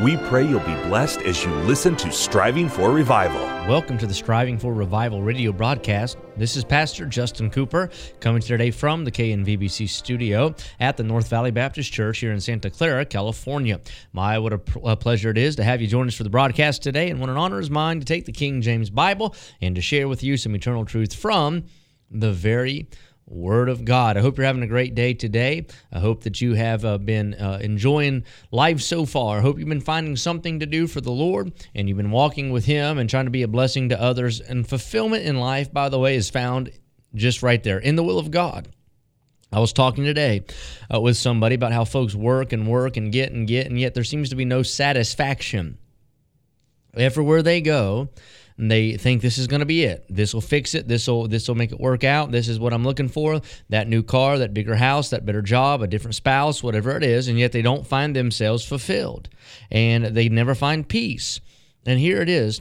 We pray you'll be blessed as you listen to Striving for Revival. Welcome to the Striving for Revival radio broadcast. This is Pastor Justin Cooper coming to today from the KNVBC studio at the North Valley Baptist Church here in Santa Clara, California. My, what a, a pleasure it is to have you join us for the broadcast today, and what an honor is mine to take the King James Bible and to share with you some eternal truth from the very Word of God. I hope you're having a great day today. I hope that you have uh, been uh, enjoying life so far. I hope you've been finding something to do for the Lord and you've been walking with Him and trying to be a blessing to others. And fulfillment in life, by the way, is found just right there in the will of God. I was talking today uh, with somebody about how folks work and work and get and get, and yet there seems to be no satisfaction. Everywhere they go, and they think this is going to be it. This will fix it. This will this will make it work out. This is what I'm looking for. That new car, that bigger house, that better job, a different spouse, whatever it is, and yet they don't find themselves fulfilled. And they never find peace. And here it is.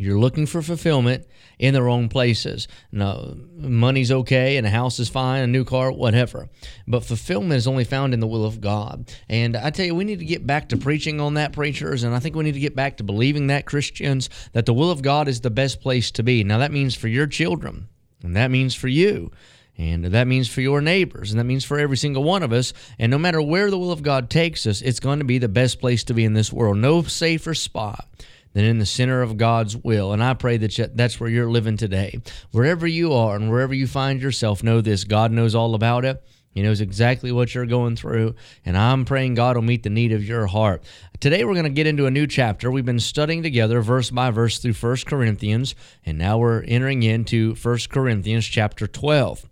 You're looking for fulfillment in the wrong places. No, money's okay and a house is fine, a new car, whatever. But fulfillment is only found in the will of God. And I tell you, we need to get back to preaching on that, preachers. And I think we need to get back to believing that, Christians, that the will of God is the best place to be. Now, that means for your children, and that means for you. And that means for your neighbors, and that means for every single one of us. And no matter where the will of God takes us, it's going to be the best place to be in this world. No safer spot than in the center of God's will. And I pray that that's where you're living today. Wherever you are and wherever you find yourself, know this God knows all about it. He knows exactly what you're going through, and I'm praying God will meet the need of your heart. Today we're going to get into a new chapter. We've been studying together verse by verse through 1 Corinthians, and now we're entering into 1 Corinthians chapter 12.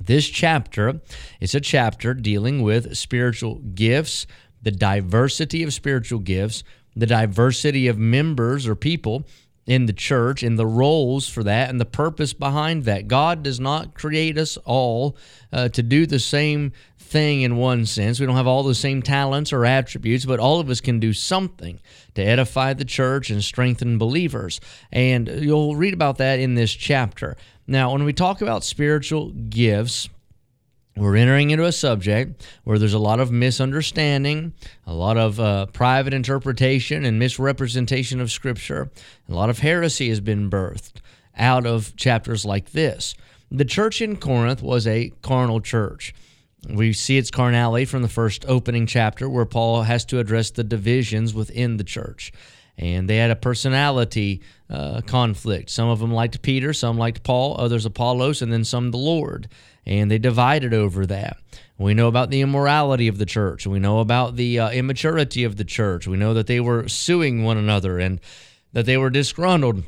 This chapter is a chapter dealing with spiritual gifts, the diversity of spiritual gifts, the diversity of members or people in the church and the roles for that and the purpose behind that. God does not create us all uh, to do the same thing in one sense. We don't have all the same talents or attributes, but all of us can do something to edify the church and strengthen believers. And you'll read about that in this chapter. Now, when we talk about spiritual gifts, we're entering into a subject where there's a lot of misunderstanding, a lot of uh, private interpretation and misrepresentation of Scripture. A lot of heresy has been birthed out of chapters like this. The church in Corinth was a carnal church. We see its carnality from the first opening chapter where Paul has to address the divisions within the church. And they had a personality uh, conflict. Some of them liked Peter, some liked Paul, others Apollos, and then some the Lord and they divided over that. We know about the immorality of the church. We know about the uh, immaturity of the church. We know that they were suing one another and that they were disgruntled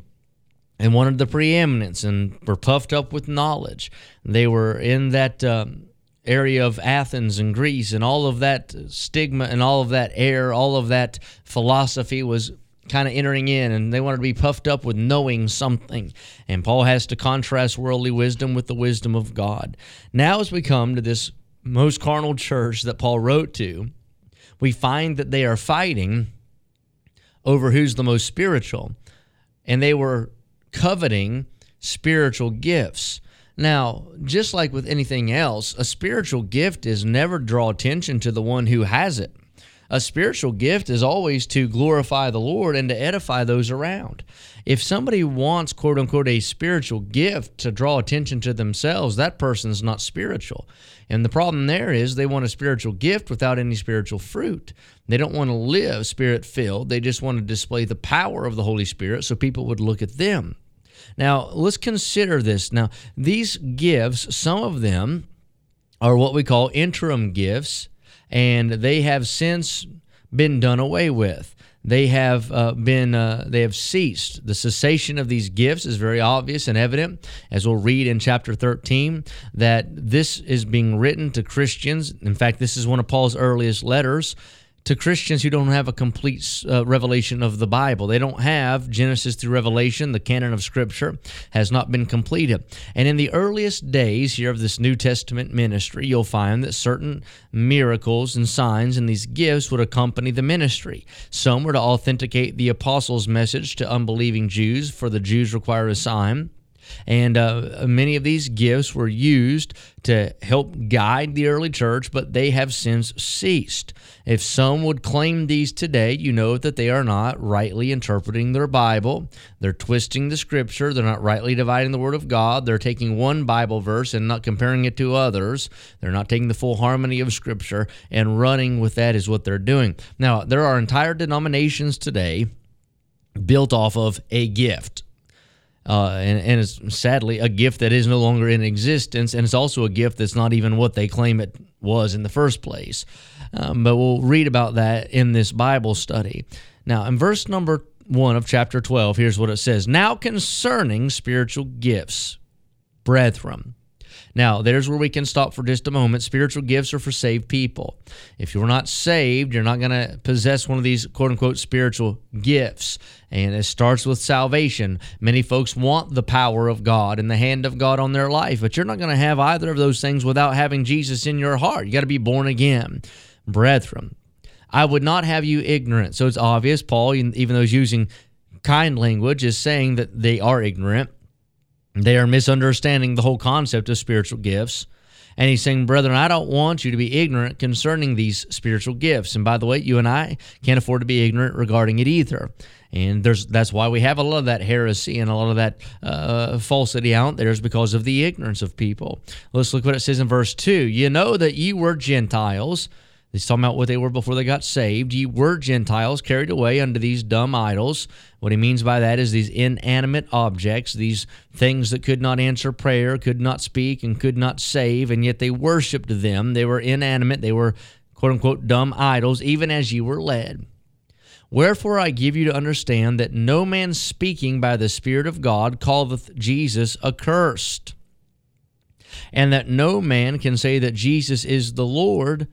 and wanted the preeminence and were puffed up with knowledge. They were in that um, area of Athens and Greece, and all of that stigma and all of that air, all of that philosophy was kind of entering in and they wanted to be puffed up with knowing something. And Paul has to contrast worldly wisdom with the wisdom of God. Now, as we come to this most carnal church that Paul wrote to, we find that they are fighting over who's the most spiritual. And they were coveting spiritual gifts. Now, just like with anything else, a spiritual gift is never draw attention to the one who has it a spiritual gift is always to glorify the Lord and to edify those around. If somebody wants, quote unquote, a spiritual gift to draw attention to themselves, that person's not spiritual. And the problem there is they want a spiritual gift without any spiritual fruit. They don't want to live spirit filled, they just want to display the power of the Holy Spirit so people would look at them. Now, let's consider this. Now, these gifts, some of them are what we call interim gifts and they have since been done away with. They have uh, been uh, they have ceased. The cessation of these gifts is very obvious and evident, as we'll read in chapter 13, that this is being written to Christians. In fact, this is one of Paul's earliest letters to Christians who don't have a complete uh, revelation of the Bible. They don't have Genesis through Revelation. The canon of Scripture has not been completed. And in the earliest days here of this New Testament ministry, you'll find that certain miracles and signs and these gifts would accompany the ministry. Some were to authenticate the apostles' message to unbelieving Jews, for the Jews require a sign. And uh, many of these gifts were used to help guide the early church, but they have since ceased. If some would claim these today, you know that they are not rightly interpreting their Bible. They're twisting the scripture. They're not rightly dividing the Word of God. They're taking one Bible verse and not comparing it to others. They're not taking the full harmony of scripture and running with that, is what they're doing. Now, there are entire denominations today built off of a gift uh, and, and it's sadly a gift that is no longer in existence, and it's also a gift that's not even what they claim it was in the first place. Um, but we'll read about that in this Bible study. Now, in verse number one of chapter 12, here's what it says Now concerning spiritual gifts, brethren, now, there's where we can stop for just a moment. Spiritual gifts are for saved people. If you're not saved, you're not going to possess one of these quote unquote spiritual gifts. And it starts with salvation. Many folks want the power of God and the hand of God on their life, but you're not going to have either of those things without having Jesus in your heart. You got to be born again. Brethren, I would not have you ignorant. So it's obvious, Paul, even though he's using kind language, is saying that they are ignorant. They are misunderstanding the whole concept of spiritual gifts. And he's saying, Brethren, I don't want you to be ignorant concerning these spiritual gifts. And by the way, you and I can't afford to be ignorant regarding it either. And there's that's why we have a lot of that heresy and a lot of that uh, falsity out there is because of the ignorance of people. Let's look what it says in verse 2. You know that you were Gentiles He's talking about what they were before they got saved. Ye were Gentiles carried away unto these dumb idols. What he means by that is these inanimate objects, these things that could not answer prayer, could not speak, and could not save, and yet they worshiped them. They were inanimate. They were, quote unquote, dumb idols, even as ye were led. Wherefore I give you to understand that no man speaking by the Spirit of God calleth Jesus accursed, and that no man can say that Jesus is the Lord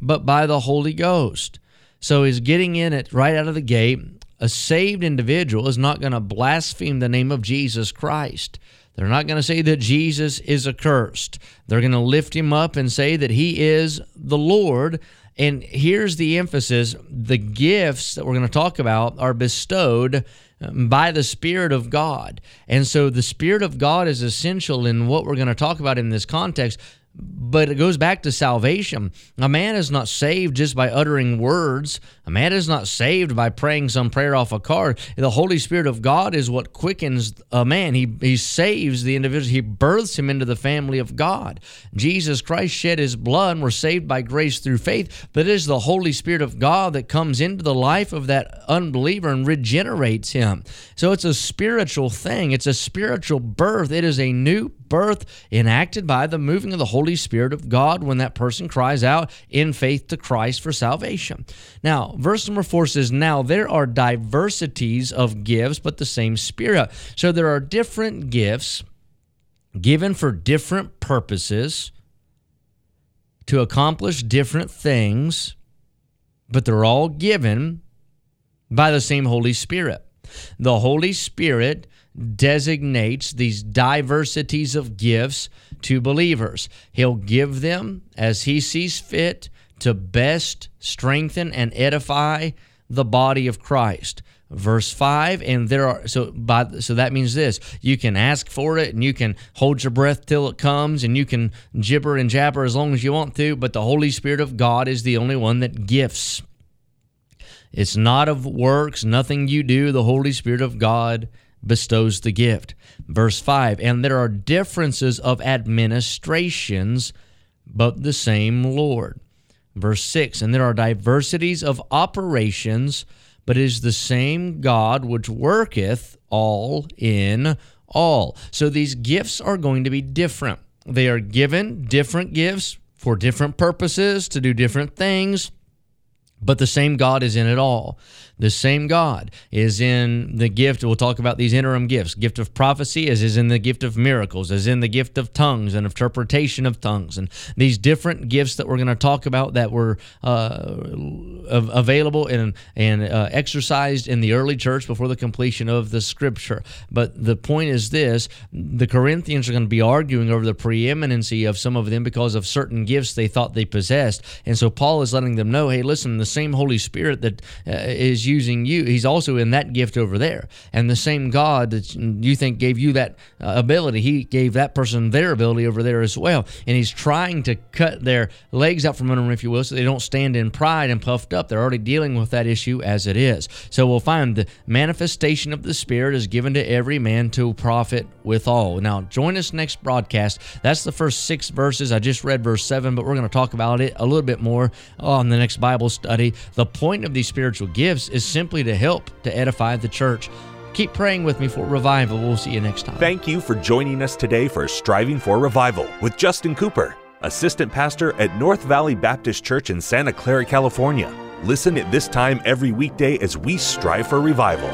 but by the Holy Ghost. So he's getting in it right out of the gate. A saved individual is not going to blaspheme the name of Jesus Christ. They're not going to say that Jesus is accursed. They're going to lift him up and say that he is the Lord. And here's the emphasis the gifts that we're going to talk about are bestowed um, by the Spirit of God. And so the Spirit of God is essential in what we're going to talk about in this context but it goes back to salvation. A man is not saved just by uttering words. A man is not saved by praying some prayer off a card. The Holy Spirit of God is what quickens a man. He, he saves the individual. He births him into the family of God. Jesus Christ shed his blood and we're saved by grace through faith. But it is the Holy Spirit of God that comes into the life of that unbeliever and regenerates him. So it's a spiritual thing. It's a spiritual birth. It is a new birth enacted by the moving of the Holy Spirit of God when that person cries out in faith to Christ for salvation. Now, verse number four says, Now there are diversities of gifts, but the same Spirit. So there are different gifts given for different purposes to accomplish different things, but they're all given by the same Holy Spirit. The Holy Spirit designates these diversities of gifts to believers. He'll give them as he sees fit to best strengthen and edify the body of Christ. Verse 5 and there are so by so that means this you can ask for it and you can hold your breath till it comes and you can gibber and jabber as long as you want to but the Holy Spirit of God is the only one that gifts it's not of works nothing you do the Holy Spirit of God bestows the gift. Verse 5 And there are differences of administrations, but the same Lord. Verse 6 And there are diversities of operations, but it is the same God which worketh all in all. So these gifts are going to be different. They are given different gifts for different purposes to do different things But the same God is in it all. The same God is in the gift. We'll talk about these interim gifts. Gift of prophecy is, is in the gift of miracles, is in the gift of tongues and interpretation of tongues. And these different gifts that we're going to talk about that were uh, available and, and uh, exercised in the early church before the completion of the scripture. But the point is this the Corinthians are going to be arguing over the preeminency of some of them because of certain gifts they thought they possessed. And so Paul is letting them know hey, listen, the same Holy Spirit that uh, using you, He's also in that gift over there. And the same God that you think gave you that uh, ability, He gave that person their ability over there as well. And He's trying to cut their legs out from under them, if you will, so they don't stand in pride and puffed up. They're already dealing with that issue as it is. So we'll find the manifestation of the Spirit is given to every man to profit withal. Now, join us next broadcast. That's the first six verses. I just read verse seven, but we're going to talk about it a little bit more on the next Bible study. The point of these spiritual gifts is simply to help to edify the church. Keep praying with me for revival. We'll see you next time. Thank you for joining us today for Striving for Revival with Justin Cooper, Assistant Pastor at North Valley Baptist Church in Santa Clara, California. Listen at this time every weekday as we strive for revival.